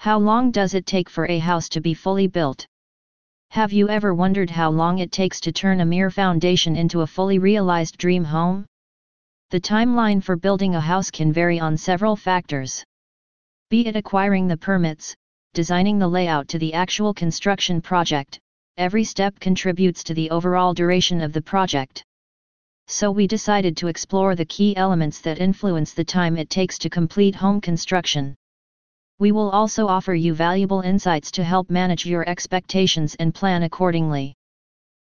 How long does it take for a house to be fully built? Have you ever wondered how long it takes to turn a mere foundation into a fully realized dream home? The timeline for building a house can vary on several factors. Be it acquiring the permits, designing the layout to the actual construction project, every step contributes to the overall duration of the project. So we decided to explore the key elements that influence the time it takes to complete home construction. We will also offer you valuable insights to help manage your expectations and plan accordingly.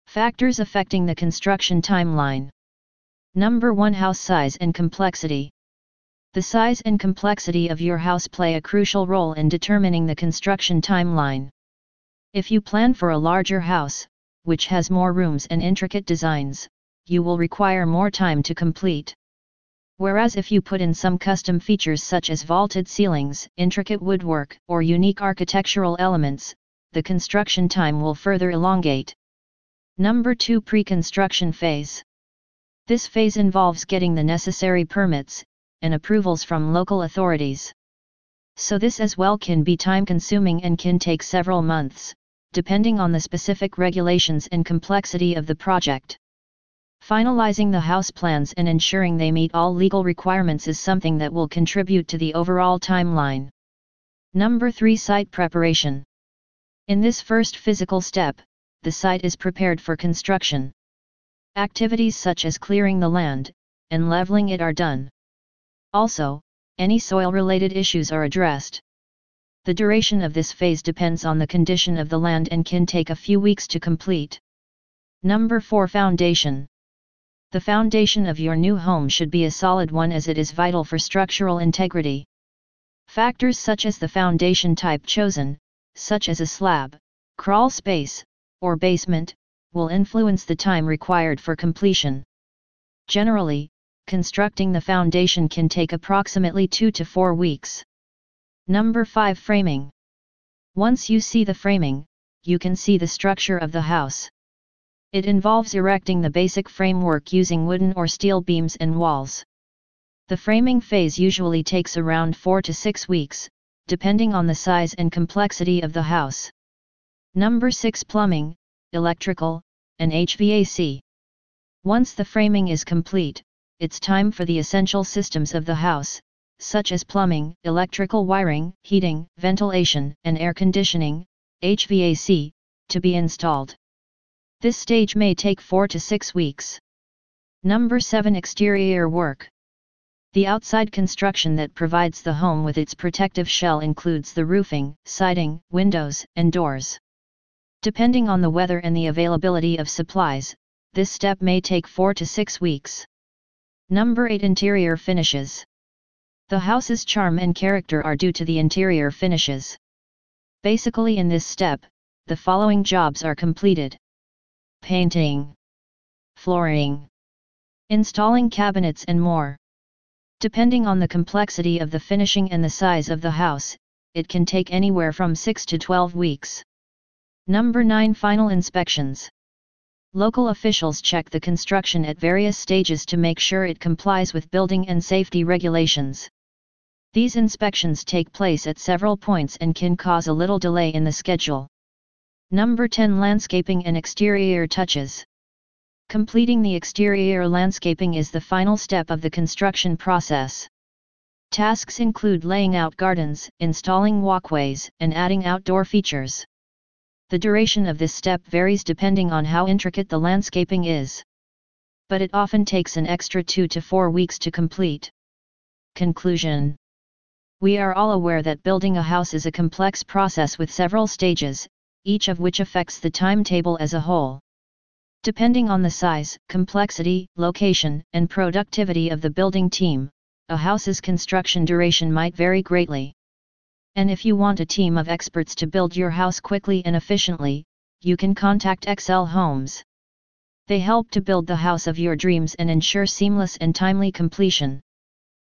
Factors affecting the construction timeline. Number 1 House size and complexity. The size and complexity of your house play a crucial role in determining the construction timeline. If you plan for a larger house, which has more rooms and intricate designs, you will require more time to complete. Whereas if you put in some custom features such as vaulted ceilings, intricate woodwork, or unique architectural elements, the construction time will further elongate. Number 2 Pre-construction phase. This phase involves getting the necessary permits and approvals from local authorities. So this as well can be time consuming and can take several months, depending on the specific regulations and complexity of the project. Finalizing the house plans and ensuring they meet all legal requirements is something that will contribute to the overall timeline. Number 3 Site Preparation In this first physical step, the site is prepared for construction. Activities such as clearing the land and leveling it are done. Also, any soil-related issues are addressed. The duration of this phase depends on the condition of the land and can take a few weeks to complete. Number 4 Foundation the foundation of your new home should be a solid one as it is vital for structural integrity. Factors such as the foundation type chosen, such as a slab, crawl space, or basement, will influence the time required for completion. Generally, constructing the foundation can take approximately 2 to 4 weeks. Number 5 Framing Once you see the framing, you can see the structure of the house. It involves erecting the basic framework using wooden or steel beams and walls. The framing phase usually takes around 4 to 6 weeks, depending on the size and complexity of the house. Number 6 Plumbing, Electrical, and HVAC. Once the framing is complete, it's time for the essential systems of the house, such as plumbing, electrical wiring, heating, ventilation, and air conditioning, HVAC, to be installed. This stage may take 4 to 6 weeks. Number 7 Exterior work. The outside construction that provides the home with its protective shell includes the roofing, siding, windows, and doors. Depending on the weather and the availability of supplies, this step may take 4 to 6 weeks. Number 8 Interior finishes. The house's charm and character are due to the interior finishes. Basically in this step, the following jobs are completed painting, flooring, installing cabinets and more. Depending on the complexity of the finishing and the size of the house, it can take anywhere from 6 to 12 weeks. Number 9 Final Inspections Local officials check the construction at various stages to make sure it complies with building and safety regulations. These inspections take place at several points and can cause a little delay in the schedule. Number 10 Landscaping and Exterior Touches Completing the exterior landscaping is the final step of the construction process. Tasks include laying out gardens, installing walkways, and adding outdoor features. The duration of this step varies depending on how intricate the landscaping is. But it often takes an extra 2 to 4 weeks to complete. Conclusion We are all aware that building a house is a complex process with several stages, each of which affects the timetable as a whole. Depending on the size, complexity, location, and productivity of the building team, a house's construction duration might vary greatly. And if you want a team of experts to build your house quickly and efficiently, you can contact Xcell Homes. They help to build the house of your dreams and ensure seamless and timely completion.